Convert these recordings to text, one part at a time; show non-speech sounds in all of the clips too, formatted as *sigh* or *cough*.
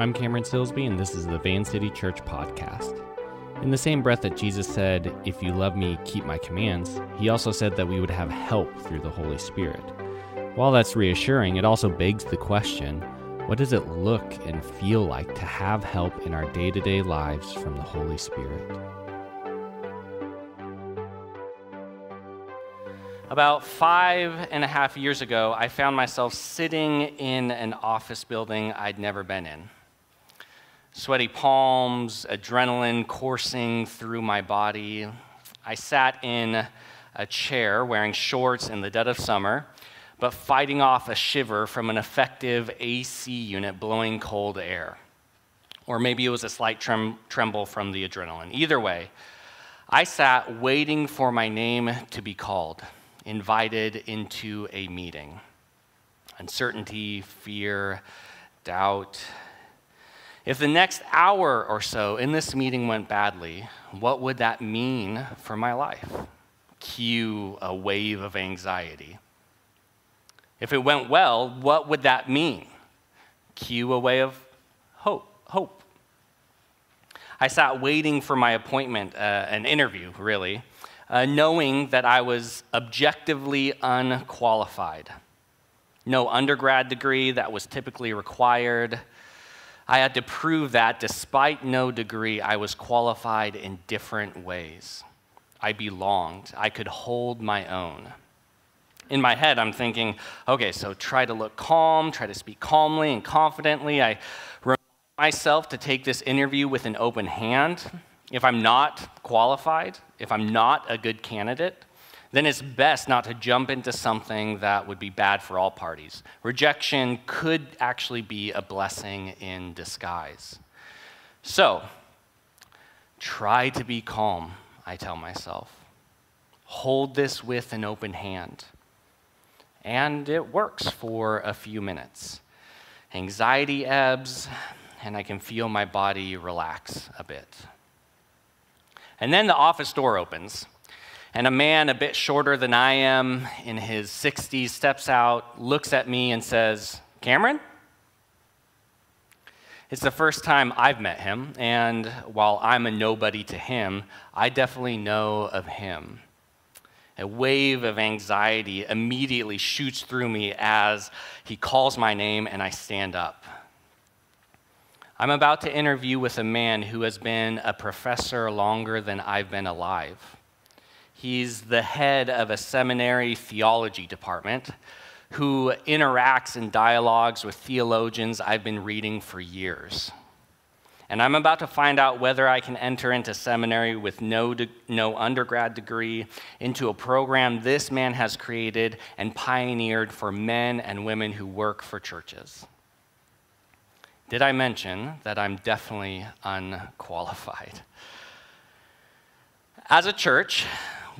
I'm Cameron Silsby, and this is the Van City Church Podcast. In the same breath that Jesus said, If you love me, keep my commands, he also said that we would have help through the Holy Spirit. While that's reassuring, it also begs the question what does it look and feel like to have help in our day to day lives from the Holy Spirit? About five and a half years ago, I found myself sitting in an office building I'd never been in. Sweaty palms, adrenaline coursing through my body. I sat in a chair wearing shorts in the dead of summer, but fighting off a shiver from an effective AC unit blowing cold air. Or maybe it was a slight trem- tremble from the adrenaline. Either way, I sat waiting for my name to be called invited into a meeting. Uncertainty, fear, doubt. If the next hour or so in this meeting went badly, what would that mean for my life? Cue a wave of anxiety. If it went well, what would that mean? Cue a way of hope. Hope. I sat waiting for my appointment, uh, an interview, really, uh, knowing that I was objectively unqualified. No undergrad degree that was typically required. I had to prove that despite no degree, I was qualified in different ways. I belonged, I could hold my own. In my head, I'm thinking, okay, so try to look calm, try to speak calmly and confidently. I remind myself to take this interview with an open hand. If I'm not qualified, if I'm not a good candidate, then it's best not to jump into something that would be bad for all parties. Rejection could actually be a blessing in disguise. So, try to be calm, I tell myself. Hold this with an open hand. And it works for a few minutes. Anxiety ebbs, and I can feel my body relax a bit. And then the office door opens, and a man a bit shorter than I am, in his 60s, steps out, looks at me, and says, Cameron? It's the first time I've met him, and while I'm a nobody to him, I definitely know of him. A wave of anxiety immediately shoots through me as he calls my name and I stand up. I'm about to interview with a man who has been a professor longer than I've been alive. He's the head of a seminary theology department who interacts and dialogues with theologians I've been reading for years. And I'm about to find out whether I can enter into seminary with no, de- no undergrad degree into a program this man has created and pioneered for men and women who work for churches. Did I mention that I'm definitely unqualified? As a church,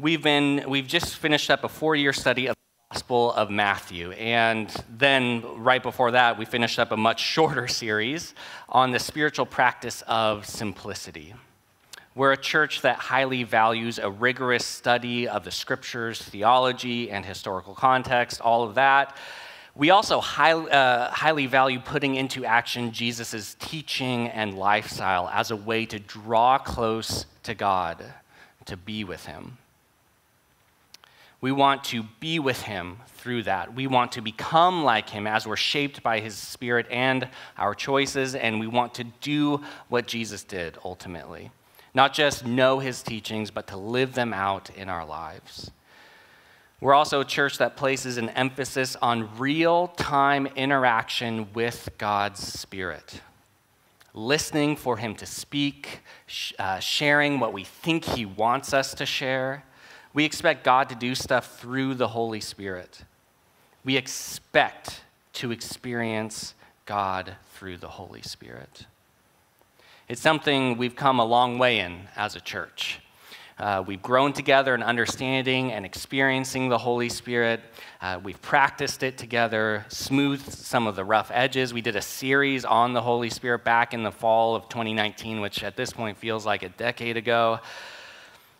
we've, been, we've just finished up a four year study of the Gospel of Matthew. And then, right before that, we finished up a much shorter *laughs* series on the spiritual practice of simplicity. We're a church that highly values a rigorous study of the scriptures, theology, and historical context, all of that. We also high, uh, highly value putting into action Jesus' teaching and lifestyle as a way to draw close to God, to be with Him. We want to be with Him through that. We want to become like Him as we're shaped by His Spirit and our choices, and we want to do what Jesus did ultimately. Not just know His teachings, but to live them out in our lives. We're also a church that places an emphasis on real time interaction with God's Spirit. Listening for Him to speak, uh, sharing what we think He wants us to share. We expect God to do stuff through the Holy Spirit. We expect to experience God through the Holy Spirit. It's something we've come a long way in as a church. Uh, we've grown together in understanding and experiencing the Holy Spirit. Uh, we've practiced it together, smoothed some of the rough edges. We did a series on the Holy Spirit back in the fall of 2019, which at this point feels like a decade ago.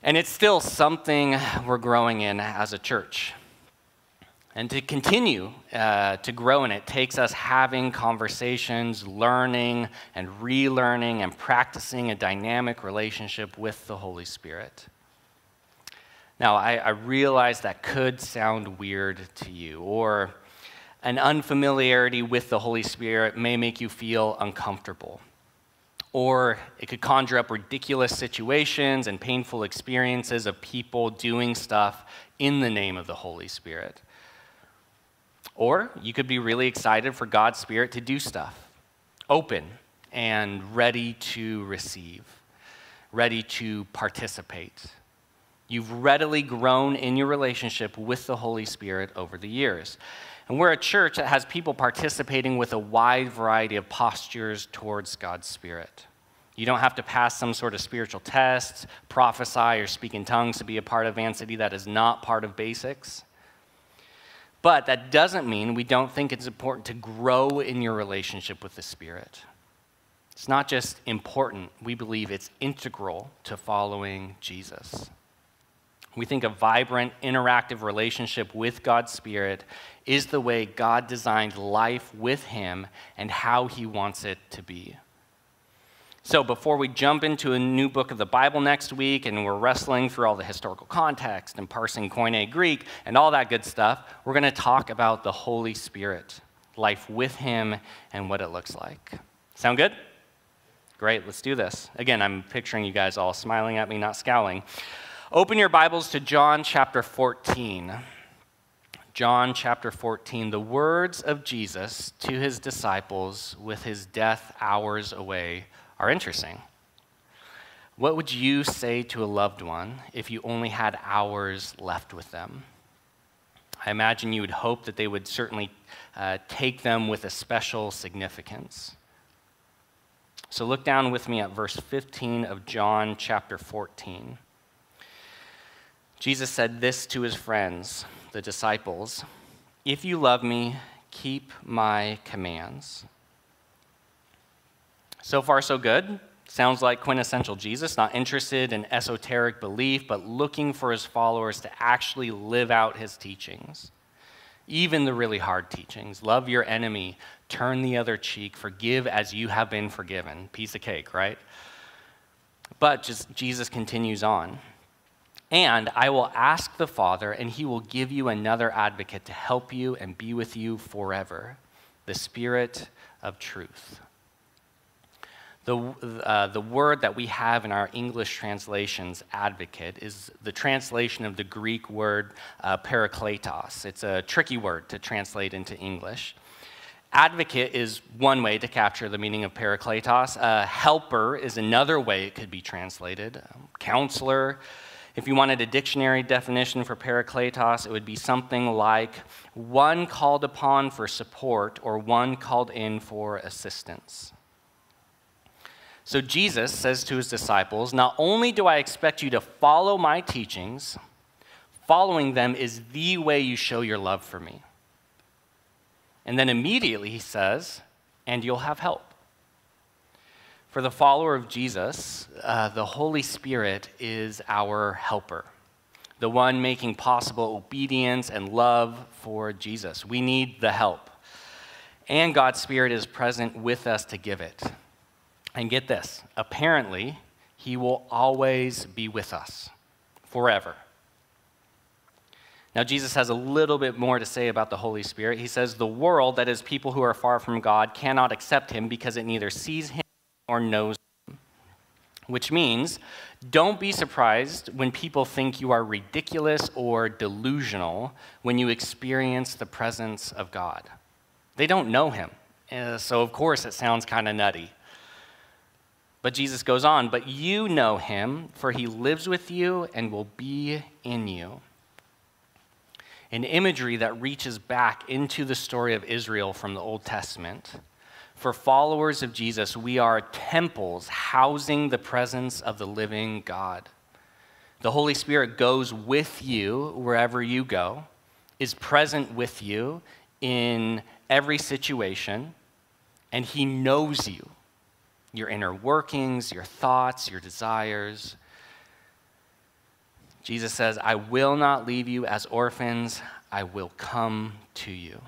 And it's still something we're growing in as a church. And to continue uh, to grow in it takes us having conversations, learning and relearning, and practicing a dynamic relationship with the Holy Spirit. Now, I, I realize that could sound weird to you, or an unfamiliarity with the Holy Spirit may make you feel uncomfortable. Or it could conjure up ridiculous situations and painful experiences of people doing stuff in the name of the Holy Spirit. Or you could be really excited for God's Spirit to do stuff, open and ready to receive, ready to participate. You've readily grown in your relationship with the Holy Spirit over the years. And we're a church that has people participating with a wide variety of postures towards God's Spirit. You don't have to pass some sort of spiritual test, prophesy, or speak in tongues to be a part of Van City. That is not part of basics. But that doesn't mean we don't think it's important to grow in your relationship with the Spirit. It's not just important, we believe it's integral to following Jesus. We think a vibrant, interactive relationship with God's Spirit is the way God designed life with Him and how He wants it to be. So, before we jump into a new book of the Bible next week and we're wrestling through all the historical context and parsing Koine Greek and all that good stuff, we're going to talk about the Holy Spirit, life with Him, and what it looks like. Sound good? Great, let's do this. Again, I'm picturing you guys all smiling at me, not scowling. Open your Bibles to John chapter 14. John chapter 14, the words of Jesus to his disciples with his death hours away are interesting. What would you say to a loved one if you only had hours left with them? I imagine you would hope that they would certainly uh, take them with a special significance. So look down with me at verse 15 of John chapter 14. Jesus said this to his friends, the disciples If you love me, keep my commands. So far, so good. Sounds like quintessential Jesus, not interested in esoteric belief, but looking for his followers to actually live out his teachings. Even the really hard teachings. Love your enemy, turn the other cheek, forgive as you have been forgiven. Piece of cake, right? But just Jesus continues on. And I will ask the Father, and he will give you another advocate to help you and be with you forever the Spirit of truth. The, uh, the word that we have in our English translations, advocate, is the translation of the Greek word uh, parakletos. It's a tricky word to translate into English. Advocate is one way to capture the meaning of parakletos. Uh, helper is another way it could be translated. Um, counselor. If you wanted a dictionary definition for parakletos, it would be something like one called upon for support or one called in for assistance. So Jesus says to his disciples, Not only do I expect you to follow my teachings, following them is the way you show your love for me. And then immediately he says, And you'll have help. For the follower of Jesus, uh, the Holy Spirit is our helper, the one making possible obedience and love for Jesus. We need the help. And God's Spirit is present with us to give it. And get this apparently, he will always be with us forever. Now, Jesus has a little bit more to say about the Holy Spirit. He says, The world, that is, people who are far from God, cannot accept him because it neither sees him or knows. Which means, don't be surprised when people think you are ridiculous or delusional when you experience the presence of God. They don't know him. Uh, so, of course, it sounds kind of nutty. But Jesus goes on, but you know him, for he lives with you and will be in you. An imagery that reaches back into the story of Israel from the Old Testament. For followers of Jesus, we are temples housing the presence of the living God. The Holy Spirit goes with you wherever you go, is present with you in every situation, and he knows you your inner workings, your thoughts, your desires. Jesus says, I will not leave you as orphans, I will come to you.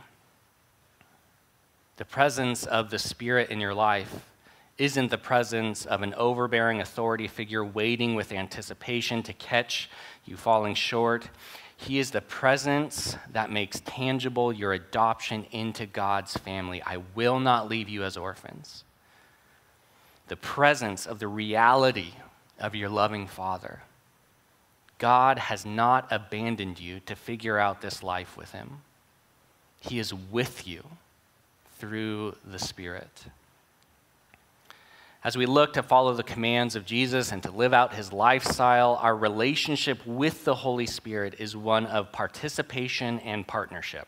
The presence of the Spirit in your life isn't the presence of an overbearing authority figure waiting with anticipation to catch you falling short. He is the presence that makes tangible your adoption into God's family. I will not leave you as orphans. The presence of the reality of your loving Father. God has not abandoned you to figure out this life with Him. He is with you through the Spirit. As we look to follow the commands of Jesus and to live out his lifestyle, our relationship with the Holy Spirit is one of participation and partnership.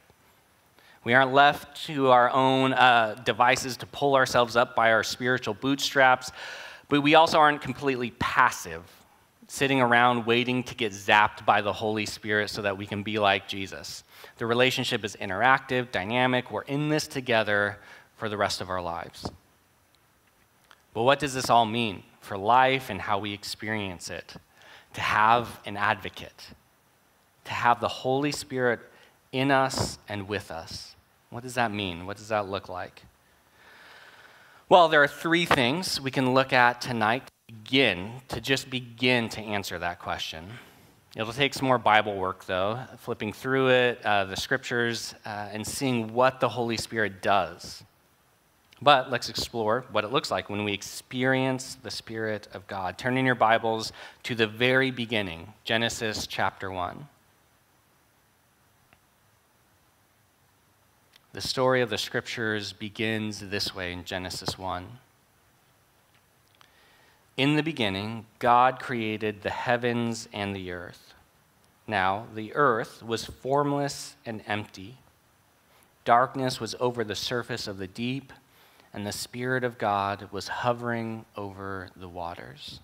We aren't left to our own uh, devices to pull ourselves up by our spiritual bootstraps, but we also aren't completely passive, sitting around waiting to get zapped by the Holy Spirit so that we can be like Jesus. The relationship is interactive, dynamic. We're in this together for the rest of our lives. But what does this all mean for life and how we experience it? To have an advocate, to have the Holy Spirit in us and with us. What does that mean? What does that look like? Well, there are three things we can look at tonight to begin, to just begin to answer that question. It'll take some more Bible work, though, flipping through it, uh, the scriptures, uh, and seeing what the Holy Spirit does but let's explore what it looks like when we experience the Spirit of God. Turn in your Bibles to the very beginning, Genesis chapter 1. The story of the scriptures begins this way in Genesis 1. In the beginning, God created the heavens and the earth. Now, the earth was formless and empty. Darkness was over the surface of the deep and the Spirit of God was hovering over the waters.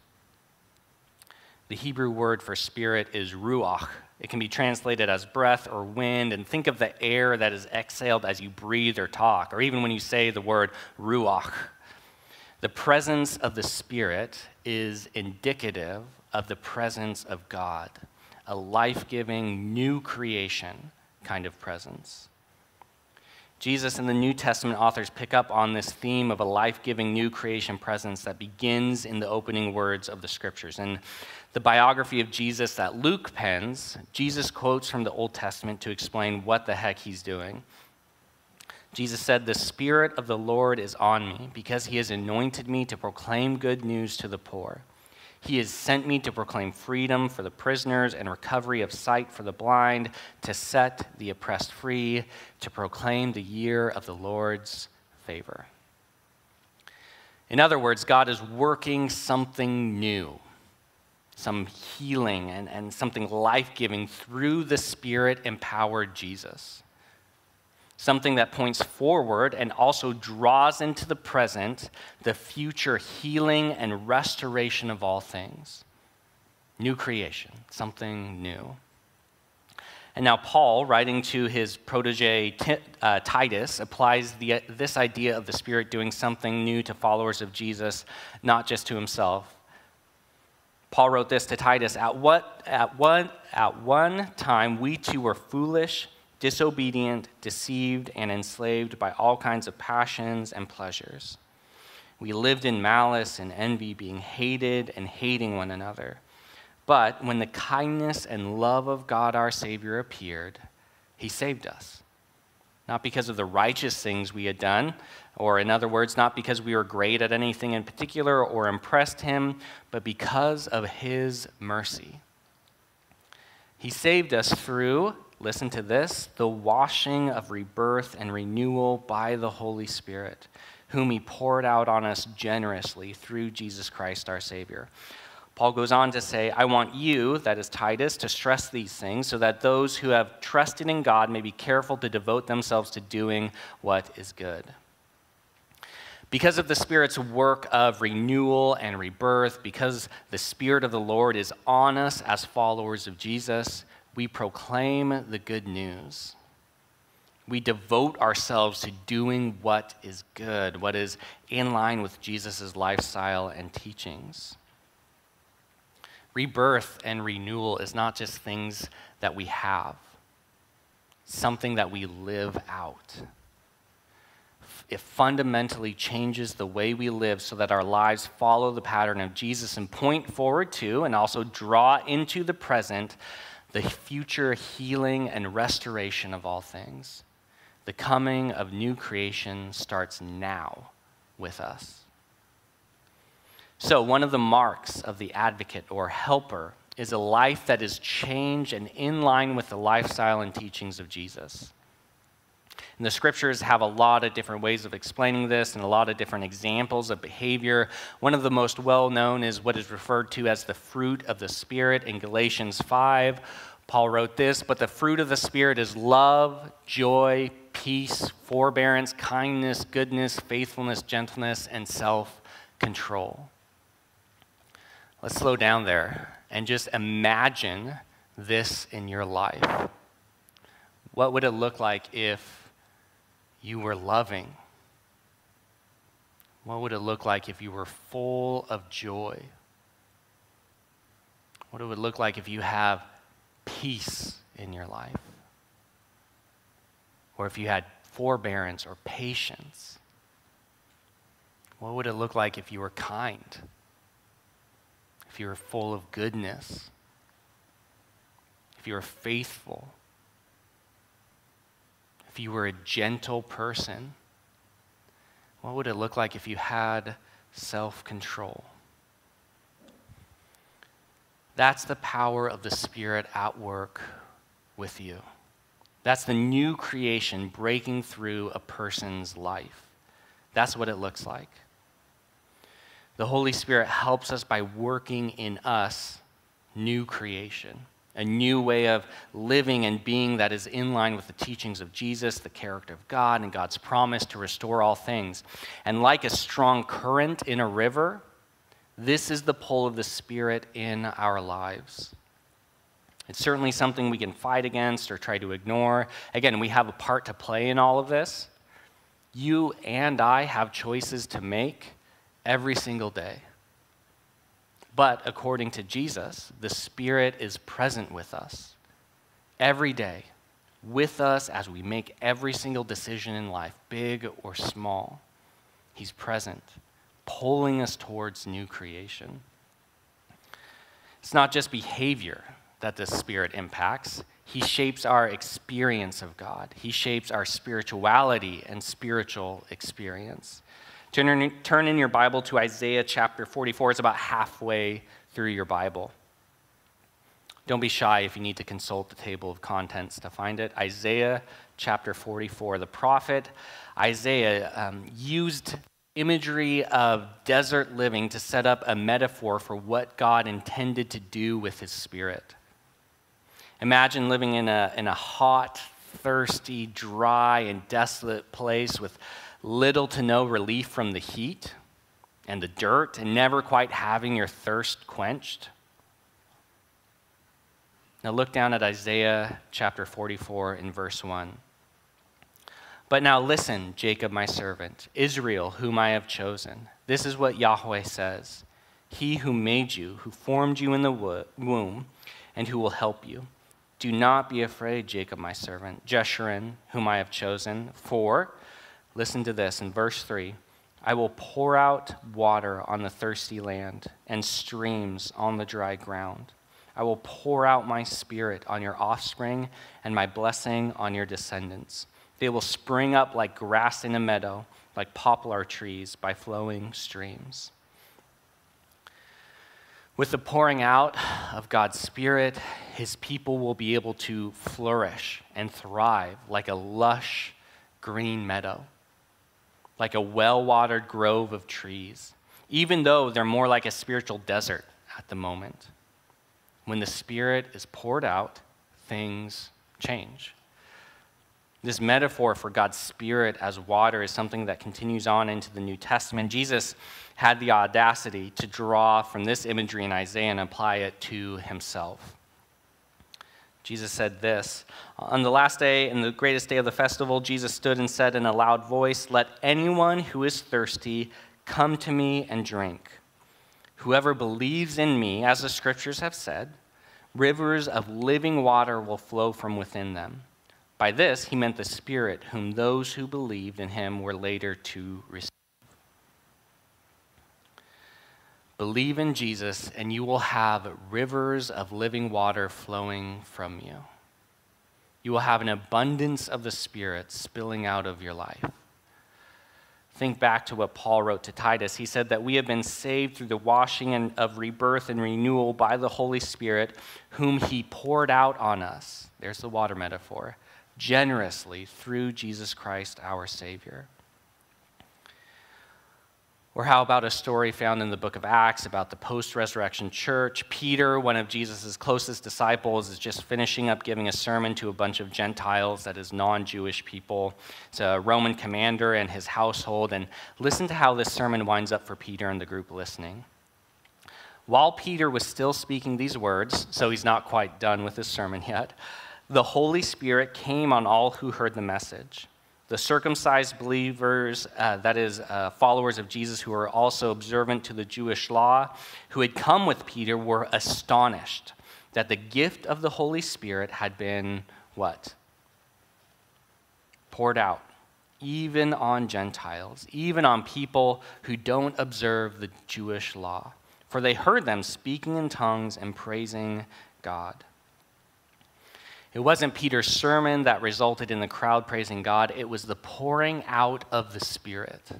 The Hebrew word for spirit is ruach. It can be translated as breath or wind, and think of the air that is exhaled as you breathe or talk, or even when you say the word ruach. The presence of the Spirit is indicative of the presence of God, a life giving, new creation kind of presence. Jesus and the New Testament authors pick up on this theme of a life giving new creation presence that begins in the opening words of the scriptures. And the biography of Jesus that Luke pens, Jesus quotes from the Old Testament to explain what the heck he's doing. Jesus said, The Spirit of the Lord is on me because he has anointed me to proclaim good news to the poor. He has sent me to proclaim freedom for the prisoners and recovery of sight for the blind, to set the oppressed free, to proclaim the year of the Lord's favor. In other words, God is working something new, some healing and, and something life giving through the Spirit empowered Jesus something that points forward and also draws into the present the future healing and restoration of all things. New creation, something new. And now, Paul, writing to his protege uh, Titus, applies the, this idea of the Spirit doing something new to followers of Jesus, not just to himself. Paul wrote this to Titus At, what, at, one, at one time, we too were foolish disobedient, deceived, and enslaved by all kinds of passions and pleasures. We lived in malice and envy, being hated and hating one another. But when the kindness and love of God our Savior appeared, he saved us. Not because of the righteous things we had done, or in other words, not because we were great at anything in particular or impressed him, but because of his mercy. He saved us through listen to this the washing of rebirth and renewal by the Holy Spirit, whom He poured out on us generously through Jesus Christ our Savior. Paul goes on to say, I want you, that is Titus, to stress these things so that those who have trusted in God may be careful to devote themselves to doing what is good. Because of the Spirit's work of renewal and rebirth, because the Spirit of the Lord is on us as followers of Jesus, we proclaim the good news. We devote ourselves to doing what is good, what is in line with Jesus' lifestyle and teachings. Rebirth and renewal is not just things that we have, something that we live out. It fundamentally changes the way we live so that our lives follow the pattern of Jesus and point forward to and also draw into the present the future healing and restoration of all things. The coming of new creation starts now with us. So, one of the marks of the advocate or helper is a life that is changed and in line with the lifestyle and teachings of Jesus. And the scriptures have a lot of different ways of explaining this and a lot of different examples of behavior. One of the most well known is what is referred to as the fruit of the Spirit in Galatians 5. Paul wrote this, but the fruit of the Spirit is love, joy, peace, forbearance, kindness, goodness, faithfulness, gentleness, and self control. Let's slow down there and just imagine this in your life. What would it look like if you were loving? What would it look like if you were full of joy? What it would look like if you have peace in your life? Or if you had forbearance or patience? What would it look like if you were kind? if you were full of goodness, if you were faithful, you were a gentle person, what would it look like if you had self control? That's the power of the Spirit at work with you. That's the new creation breaking through a person's life. That's what it looks like. The Holy Spirit helps us by working in us new creation, a new way of living and being that is in line with the teachings of Jesus, the character of God, and God's promise to restore all things. And like a strong current in a river, this is the pull of the Spirit in our lives. It's certainly something we can fight against or try to ignore. Again, we have a part to play in all of this. You and I have choices to make every single day. But according to Jesus, the Spirit is present with us every day, with us as we make every single decision in life, big or small. He's present, pulling us towards new creation. It's not just behavior that the Spirit impacts, He shapes our experience of God, He shapes our spirituality and spiritual experience. Turn in, turn in your Bible to Isaiah chapter 44. It's about halfway through your Bible. Don't be shy if you need to consult the table of contents to find it. Isaiah chapter 44. The prophet Isaiah um, used imagery of desert living to set up a metaphor for what God intended to do with his spirit. Imagine living in a, in a hot, thirsty, dry, and desolate place with little to no relief from the heat and the dirt, and never quite having your thirst quenched? Now look down at Isaiah chapter 44 in verse 1. But now listen, Jacob, my servant, Israel, whom I have chosen. This is what Yahweh says He who made you, who formed you in the womb, and who will help you. Do not be afraid, Jacob, my servant, Jeshurun, whom I have chosen, for Listen to this in verse 3 I will pour out water on the thirsty land and streams on the dry ground. I will pour out my spirit on your offspring and my blessing on your descendants. They will spring up like grass in a meadow, like poplar trees by flowing streams. With the pouring out of God's Spirit, his people will be able to flourish and thrive like a lush green meadow like a well watered grove of trees, even though they're more like a spiritual desert at the moment. When the Spirit is poured out, things change. This metaphor for God's Spirit as water is something that continues on into the New Testament. Jesus had the audacity to draw from this imagery in Isaiah and apply it to himself. Jesus said this On the last day and the greatest day of the festival, Jesus stood and said in a loud voice, Let anyone who is thirsty come to me and drink. Whoever believes in me, as the scriptures have said, rivers of living water will flow from within them. By this, he meant the Spirit, whom those who believed in him were later to receive. Believe in Jesus, and you will have rivers of living water flowing from you. You will have an abundance of the Spirit spilling out of your life. Think back to what Paul wrote to Titus. He said that we have been saved through the washing of rebirth and renewal by the Holy Spirit, whom he poured out on us. There's the water metaphor generously through Jesus Christ our Savior. Or how about a story found in the book of Acts about the post resurrection church? Peter, one of Jesus' closest disciples, is just finishing up giving a sermon to a bunch of Gentiles, that is, non Jewish people. It's a Roman commander and his household. And listen to how this sermon winds up for Peter and the group listening. While Peter was still speaking these words, so he's not quite done with his sermon yet, the Holy Spirit came on all who heard the message. The circumcised believers, uh, that is, uh, followers of Jesus who were also observant to the Jewish law, who had come with Peter, were astonished that the gift of the Holy Spirit had been what? Poured out, even on Gentiles, even on people who don't observe the Jewish law. For they heard them speaking in tongues and praising God. It wasn't Peter's sermon that resulted in the crowd praising God, it was the pouring out of the Spirit.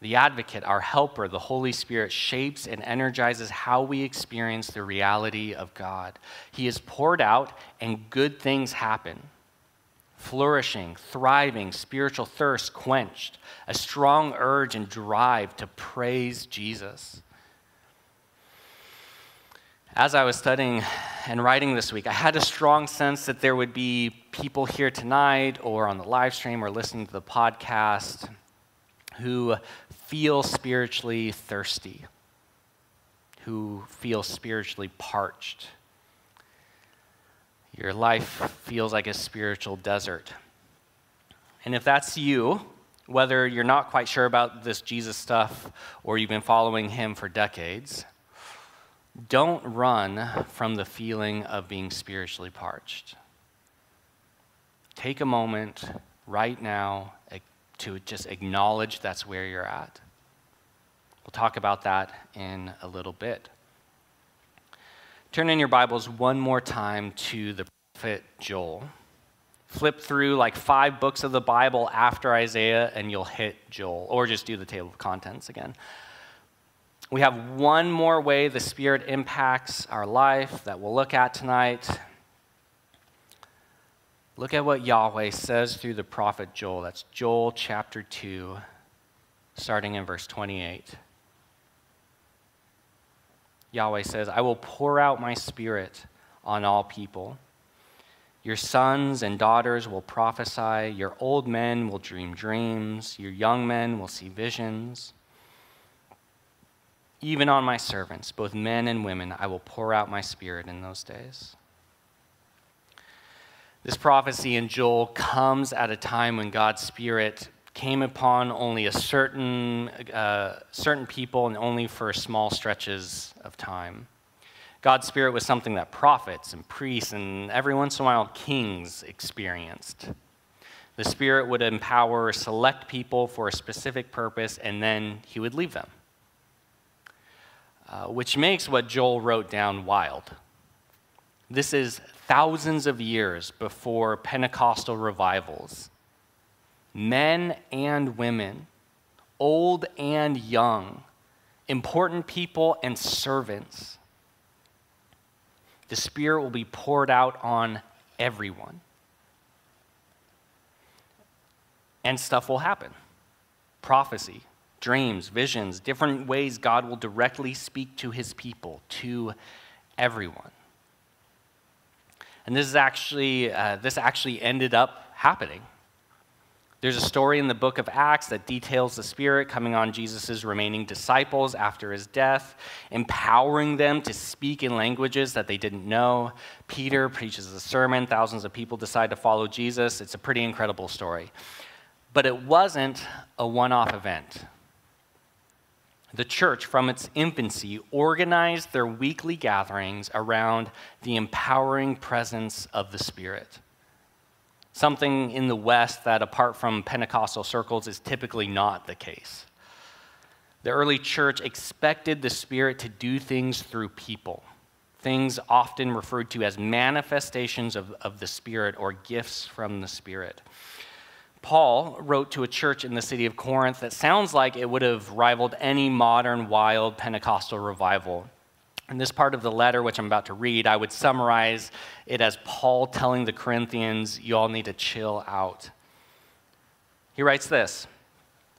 The advocate, our helper, the Holy Spirit, shapes and energizes how we experience the reality of God. He is poured out, and good things happen flourishing, thriving, spiritual thirst quenched, a strong urge and drive to praise Jesus as I was studying and writing this week, I had a strong sense that there would be people here tonight or on the live stream or listening to the podcast who feel spiritually thirsty, who feel spiritually parched. Your life feels like a spiritual desert. And if that's you, whether you're not quite sure about this Jesus stuff or you've been following him for decades, don't run from the feeling of being spiritually parched. Take a moment right now eh, to just acknowledge that's where you're at. We'll talk about that in a little bit. Turn in your Bibles one more time to the prophet Joel. Flip through like five books of the Bible after Isaiah, and you'll hit Joel, or just do the table of contents again we have one more way the Spirit impacts our life that we'll look at tonight. Look at what Yahweh says through the prophet Joel. That's Joel chapter 2, starting in verse 28. Yahweh says, I will pour out my spirit on all people. Your sons and daughters will prophesy, your old men will dream dreams, your young men will see visions even on my servants, both men and women, I will pour out my spirit in those days. This prophecy in Joel comes at a time when God's Spirit came upon only a certain, uh, certain people and only for small stretches of time. God's Spirit was something that prophets and priests and every once in a while kings experienced. The Spirit would empower select people for a specific purpose and then he would leave them. Uh, which makes what Joel wrote down wild. This is thousands of years before Pentecostal revivals. Men and women, old and young, important people and servants. The Spirit will be poured out on everyone. And stuff will happen prophecy, dreams, visions, different ways God will directly speak to his people, to everyone. And this is actually, uh, this actually ended up happening. There's a story in the book of Acts that details the Spirit coming on Jesus' remaining disciples after his death, empowering them to speak in languages that they didn't know. Peter preaches a sermon, thousands of people decide to follow Jesus. It's a pretty incredible story. But it wasn't a one off event the church, from its infancy, organized their weekly gatherings around the empowering presence of the Spirit. something in the West that, apart from Pentecostal circles, is typically not the case. The early church expected the Spirit to do things through people, things often referred to as manifestations of, of the Spirit or gifts from the Spirit. Paul wrote to a church in the city of Corinth that sounds like it would have rivaled any modern wild Pentecostal revival. In this part of the letter, which I'm about to read, I would summarize it as Paul telling the Corinthians, You all need to chill out. He writes this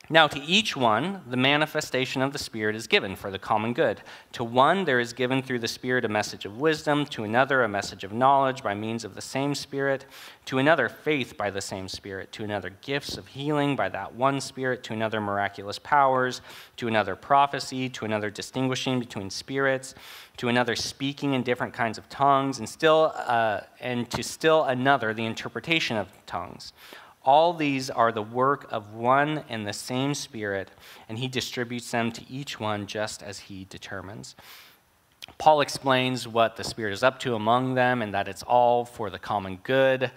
now, to each one, the manifestation of the Spirit is given for the common good. To one, there is given through the Spirit a message of wisdom, to another, a message of knowledge by means of the same Spirit, to another, faith by the same Spirit, to another, gifts of healing by that one Spirit, to another, miraculous powers, to another, prophecy, to another, distinguishing between spirits, to another, speaking in different kinds of tongues, and, still, uh, and to still another, the interpretation of tongues. All these are the work of one and the same Spirit, and He distributes them to each one just as He determines. Paul explains what the Spirit is up to among them and that it's all for the common good.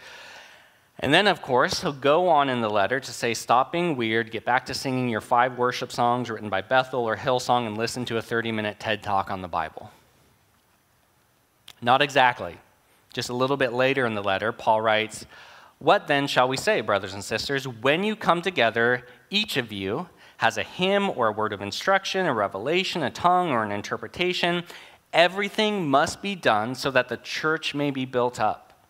And then, of course, he'll go on in the letter to say, Stop being weird, get back to singing your five worship songs written by Bethel or Hillsong, and listen to a 30 minute TED talk on the Bible. Not exactly. Just a little bit later in the letter, Paul writes, what then shall we say, brothers and sisters? When you come together, each of you has a hymn or a word of instruction, a revelation, a tongue, or an interpretation. Everything must be done so that the church may be built up.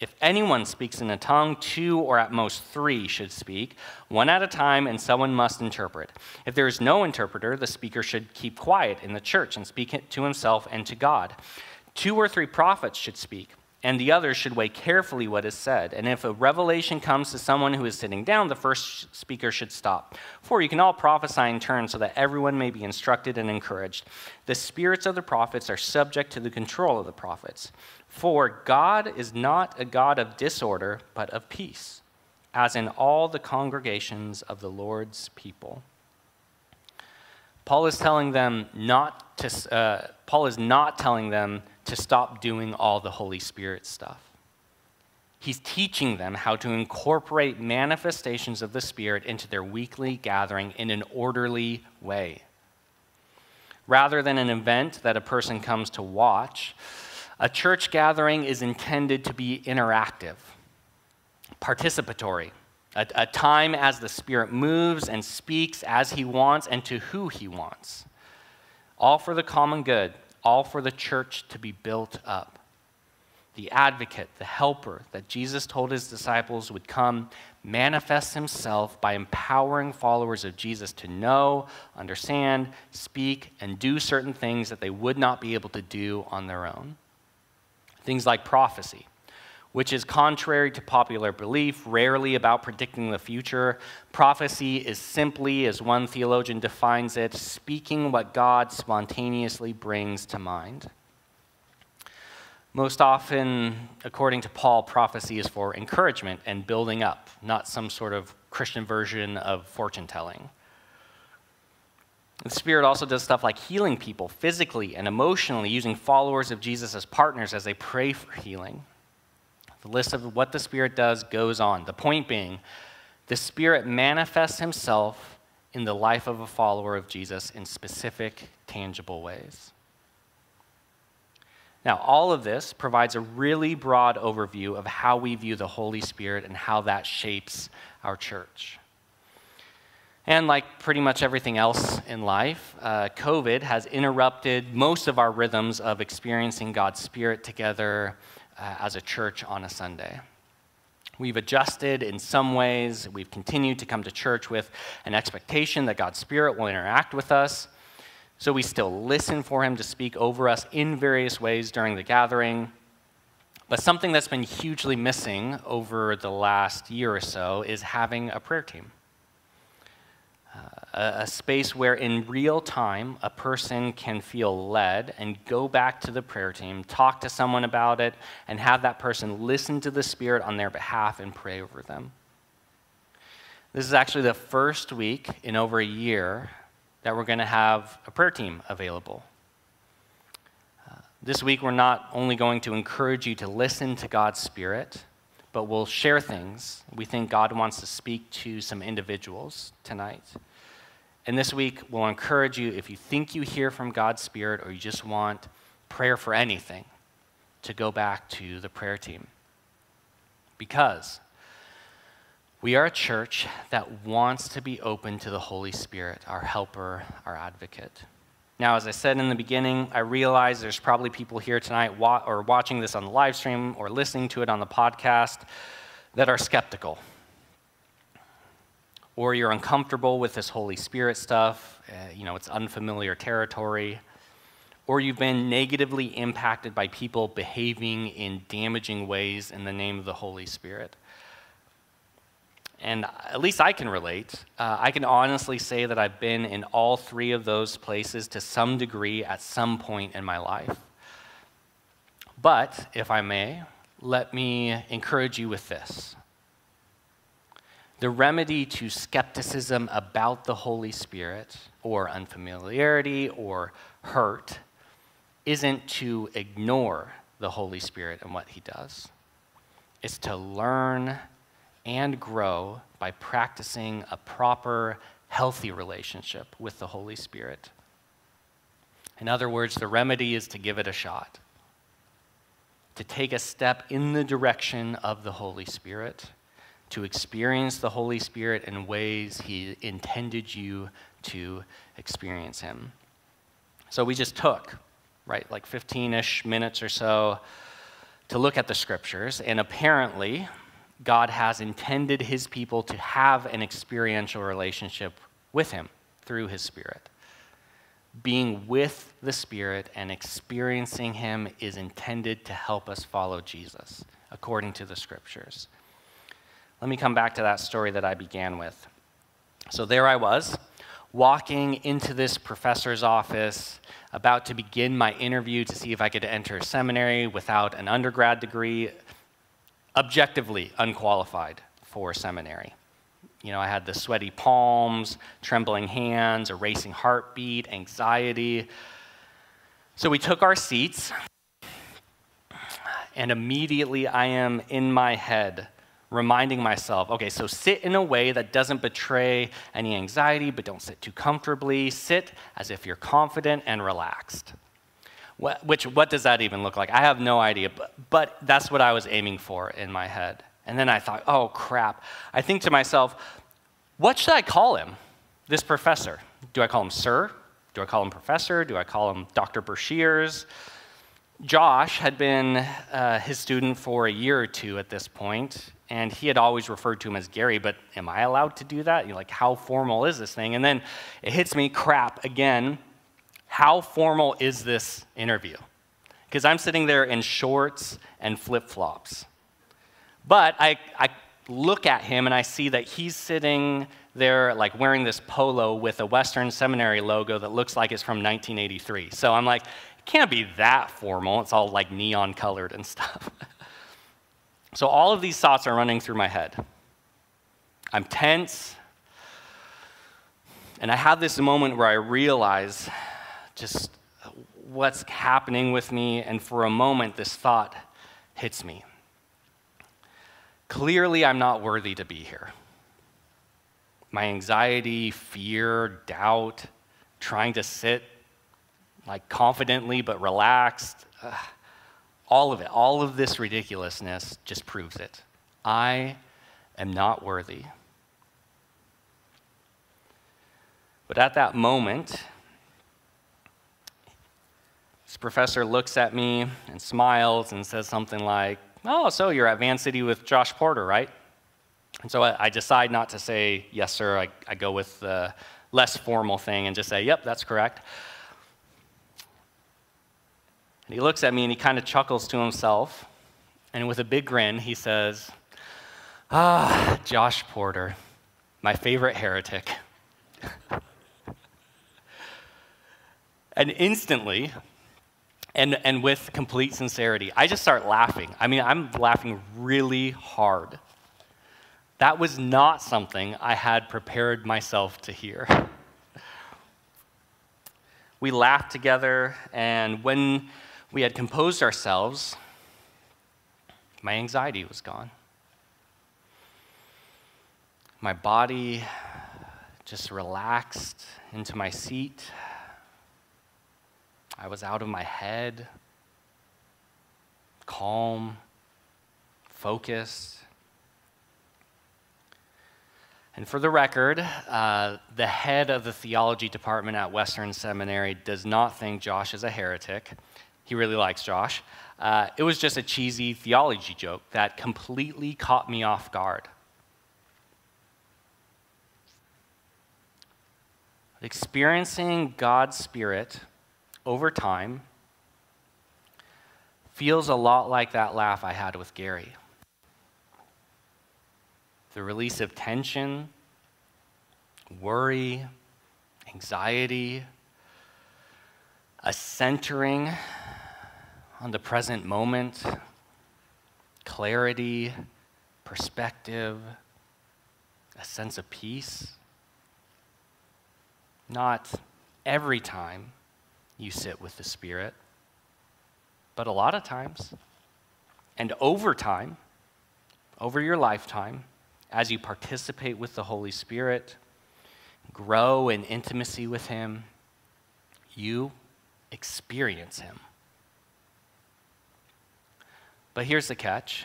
If anyone speaks in a tongue, two or at most three should speak, one at a time, and someone must interpret. If there is no interpreter, the speaker should keep quiet in the church and speak to himself and to God. Two or three prophets should speak and the others should weigh carefully what is said. And if a revelation comes to someone who is sitting down, the first speaker should stop. For you can all prophesy in turn so that everyone may be instructed and encouraged. The spirits of the prophets are subject to the control of the prophets. For God is not a God of disorder, but of peace, as in all the congregations of the Lord's people. Paul is telling them not to, uh, Paul is not telling them to stop doing all the Holy Spirit stuff. He's teaching them how to incorporate manifestations of the Spirit into their weekly gathering in an orderly way. Rather than an event that a person comes to watch, a church gathering is intended to be interactive, participatory, a, a, time as the Spirit moves and speaks as He wants and to who He wants, all for the common good all for the church to be built up. The advocate, the helper that Jesus told his disciples would come, manifests himself by empowering followers of Jesus to know, understand, speak, and do certain things that they would not be able to do on their own. Things like prophecy which is contrary to popular belief, rarely about predicting the future. Prophecy is simply, as one theologian defines it, speaking what God spontaneously brings to mind. Most often, according to Paul, prophecy is for encouragement and building up, not some sort of Christian version of fortune telling. The Spirit also does stuff like healing people physically and emotionally, using followers of Jesus as partners as they pray for healing. The list of what the Spirit does goes on. The point being, the Spirit manifests himself in the life of a follower of Jesus in specific, tangible ways. Now, all of this provides a really broad overview of how we view the Holy Spirit and how that shapes our church. And like pretty much everything else in life, uh, COVID has interrupted most of our rhythms of experiencing God's Spirit together uh, as a church on a Sunday. We've adjusted in some ways. We've continued to come to church with an expectation that God's Spirit will interact with us. So we still listen for Him to speak over us in various ways during the gathering. But something that's been hugely missing over the last year or so is having a prayer team a, space where in real time a person can feel led and go back to the prayer team, talk to someone about it, and have that person listen to the Spirit on their behalf and pray over them. This is actually the first week in over a year that we're going to have a prayer team available. Uh, this week, we're not only going to encourage you to listen to God's Spirit, but we'll share things. We think God wants to speak to some individuals tonight. And this week, we'll encourage you if you think you hear from God's Spirit or you just want prayer for anything, to go back to the prayer team. Because we are a church that wants to be open to the Holy Spirit, our helper, our advocate. Now, as I said in the beginning, I realize there's probably people here tonight wa- or watching this on the live stream or listening to it on the podcast that are skeptical. Or you're uncomfortable with this Holy Spirit stuff, uh, you know, it's unfamiliar territory. Or you've been negatively impacted by people behaving in damaging ways in the name of the Holy Spirit and at least I can relate. Uh, I can honestly say that I've been in all three of those places to some degree at some point in my life. But, if I may, let me encourage you with this. The remedy to skepticism about the Holy Spirit, or unfamiliarity, or hurt, isn't to ignore the Holy Spirit and what He does. It's to learn and grow by practicing a proper, healthy relationship with the Holy Spirit. In other words, the remedy is to give it a shot, to take a step in the direction of the Holy Spirit, to experience the Holy Spirit in ways He intended you to experience Him. So we just took, right, like 15 ish minutes or so to look at the scriptures, and apparently, God has intended his people to have an experiential relationship with him through his Spirit. Being with the Spirit and experiencing him is intended to help us follow Jesus, according to the scriptures. Let me come back to that story that I began with. So there I was, walking into this professor's office, about to begin my interview to see if I could enter seminary without an undergrad degree objectively unqualified for seminary. You know, I had the sweaty palms, trembling hands, a racing heartbeat, anxiety. So we took our seats, and immediately I am in my head reminding myself okay, so sit in a way that doesn't betray any anxiety, but don't sit too comfortably. Sit as if you're confident and relaxed. What, which, what does that even look like? I have no idea, but, but that's what I was aiming for in my head. And then I thought, oh crap. I think to myself, what should I call him, this professor? Do I call him sir? Do I call him professor? Do I call him Dr. Breshears? Josh had been uh, his student for a year or two at this point, and he had always referred to him as Gary, but am I allowed to do that? You're like, how formal is this thing? And then it hits me, crap, again how formal is this interview? Because I'm sitting there in shorts and flip flops. But I, I look at him and I see that he's sitting there, like wearing this polo with a Western Seminary logo that looks like it's from 1983. So I'm like, can't be that formal. It's all like neon colored and stuff. *laughs* so all of these thoughts are running through my head. I'm tense. And I have this moment where I realize just what's happening with me, and for a moment, this thought hits me. Clearly, I'm not worthy to be here. My anxiety, fear, doubt, trying to sit like confidently but relaxed, ugh, all of it, all of this ridiculousness just proves it. I am not worthy. But at that moment, this professor looks at me and smiles and says something like, Oh, so you're at Van City with Josh Porter, right? And so I, I decide not to say, Yes, sir. I, I go with the less formal thing and just say, Yep, that's correct. And he looks at me and he kind of chuckles to himself. And with a big grin, he says, Ah, Josh Porter, my favorite heretic. *laughs* and instantly, and, and with complete sincerity. I just start laughing. I mean, I'm laughing really hard. That was not something I had prepared myself to hear. *laughs* We laughed together, and when we had composed ourselves, my anxiety was gone. My body just relaxed into my seat. I was out of my head, calm, focused. And for the record, uh, the head of the theology department at Western Seminary does not think Josh is a heretic. He really likes Josh. Uh, it was just a cheesy theology joke that completely caught me off guard. Experiencing God's Spirit over time feels a lot like that laugh I had with Gary the release of tension, worry, anxiety, a centering on the present moment, clarity, perspective, a sense of peace. Not every time you sit with the Spirit, but a lot of times. And over time, over your lifetime, as you participate with the Holy Spirit, grow in intimacy with Him, you experience Him. But here's the catch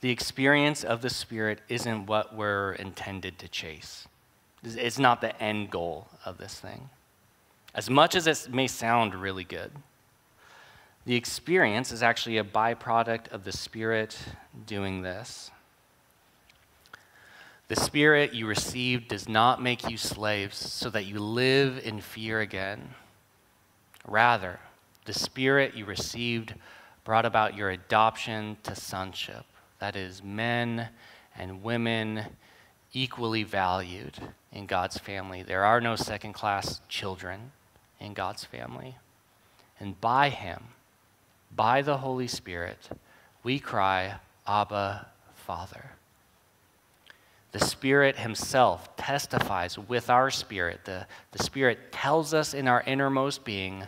the experience of the Spirit isn't what we're intended to chase, it's not the end goal of this thing. As much as it may sound really good, the experience is actually a byproduct of the Spirit doing this. The Spirit you received does not make you slaves so that you live in fear again. Rather, the Spirit you received brought about your adoption to sonship. That is, men and women equally valued in God's family. There are no second class children in God's family. And by Him, by the Holy Spirit, we cry, Abba, Father. The Spirit Himself testifies with our spirit. The, the Spirit tells us in our innermost being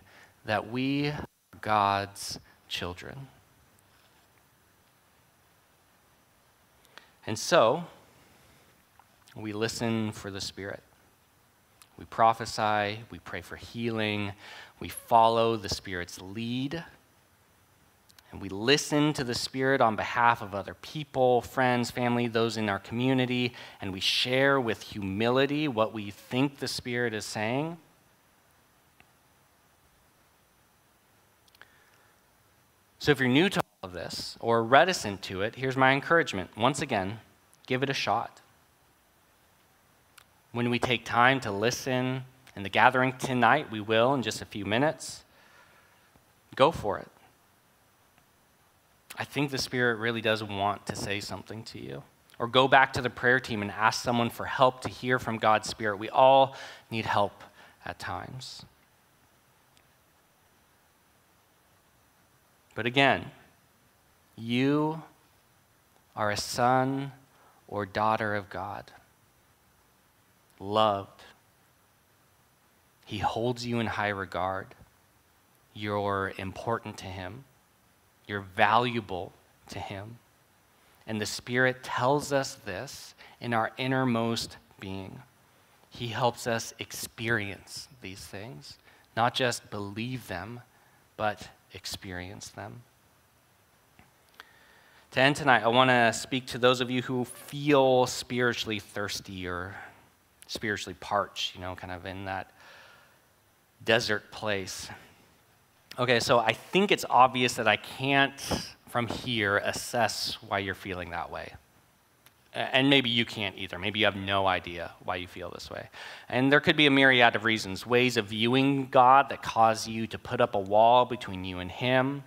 that we are God's children. And so, we listen for the Spirit. We prophesy, we pray for healing, we follow the Spirit's lead and we listen to the Spirit on behalf of other people, friends, family, those in our community, and we share with humility what we think the Spirit is saying. So if you're new to all of this or reticent to it, here's my encouragement. Once again, give it a shot. When we take time to listen in the gathering tonight, we will in just a few minutes. Go for it. I think the Spirit really does want to say something to you. Or go back to the prayer team and ask someone for help to hear from God's Spirit. We all need help at times. But again, you are a son or daughter of God, loved. He holds you in high regard. You're important to Him. You're valuable to Him. And the Spirit tells us this in our innermost being. He helps us experience these things, not just believe them, but experience them. To end tonight, I want to speak to those of you who feel spiritually thirsty or spiritually parched, you know, kind of in that desert place. Okay, so I think it's obvious that I can't, from here, assess why you're feeling that way. And maybe you can't either. Maybe you have no idea why you feel this way. And there could be a myriad of reasons, ways of viewing God that cause you to put up a wall between you and Him.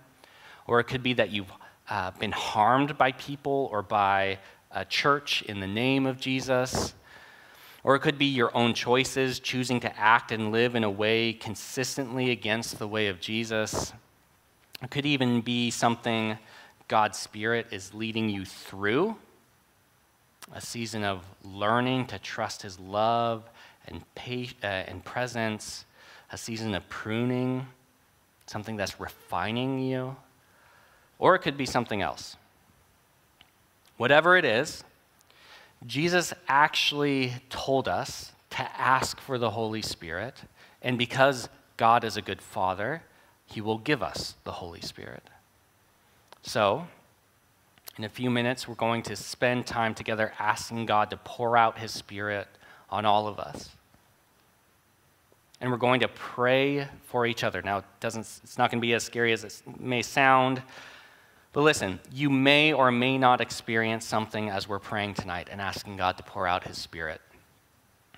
Or it could be that you've uh, been harmed by people or by a church in the name of Jesus. Or it could be your own choices, choosing to act and live in a way consistently against the way of Jesus. It could even be something God's Spirit is leading you through a season of learning to trust His love and, uh, and presence, a season of pruning, something that's refining you. Or it could be something else. Whatever it is, Jesus actually told us to ask for the Holy Spirit, and because God is a good Father, He will give us the Holy Spirit. So, in a few minutes, we're going to spend time together asking God to pour out His Spirit on all of us. And we're going to pray for each other. Now, it doesn't, it's not going to be as scary as it may sound. But listen, you may or may not experience something as we're praying tonight and asking God to pour out His Spirit.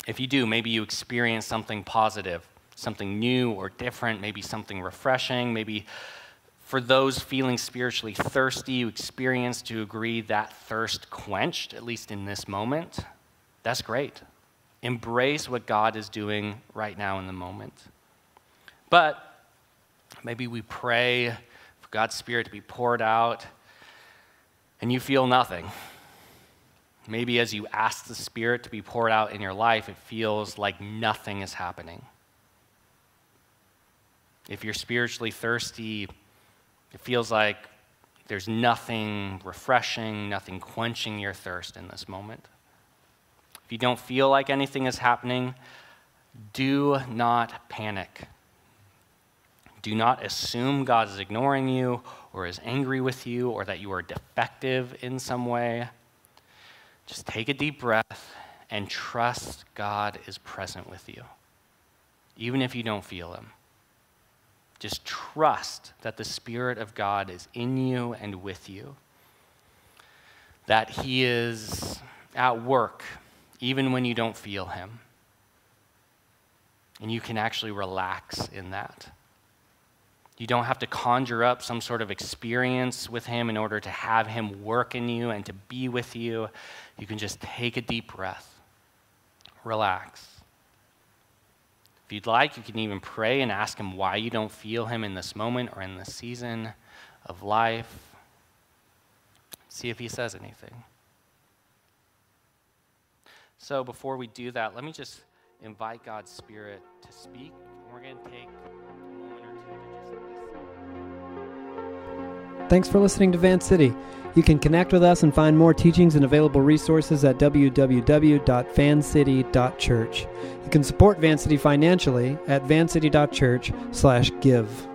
If you do, maybe you experience something positive, something new or different, maybe something refreshing, maybe for those feeling spiritually thirsty, you experience to agree that thirst quenched, at least in this moment. That's great. Embrace what God is doing right now in the moment. But maybe we pray for God's Spirit to be poured out, and you feel nothing. Maybe as you ask the Spirit to be poured out in your life, it feels like nothing is happening. If you're spiritually thirsty, it feels like there's nothing refreshing, nothing quenching your thirst in this moment. If you don't feel like anything is happening, do not panic. Do not assume God is ignoring you or is angry with you or that you are defective in some way. Just take a deep breath and trust God is present with you, even if you don't feel Him. Just trust that the Spirit of God is in you and with you, that He is at work even when you don't feel Him. And you can actually relax in that. You don't have to conjure up some sort of experience with Him in order to have Him work in you and to be with you. You can just take a deep breath, relax. If you'd like, you can even pray and ask Him why you don't feel Him in this moment or in this season of life. See if He says anything. So before we do that, let me just invite God's Spirit to speak. We're going to take. A minute to just still. Thanks for listening to Van City. You can connect with us and find more teachings and available resources at www.vancity.church. You can support Van City financially at vancity.church/give.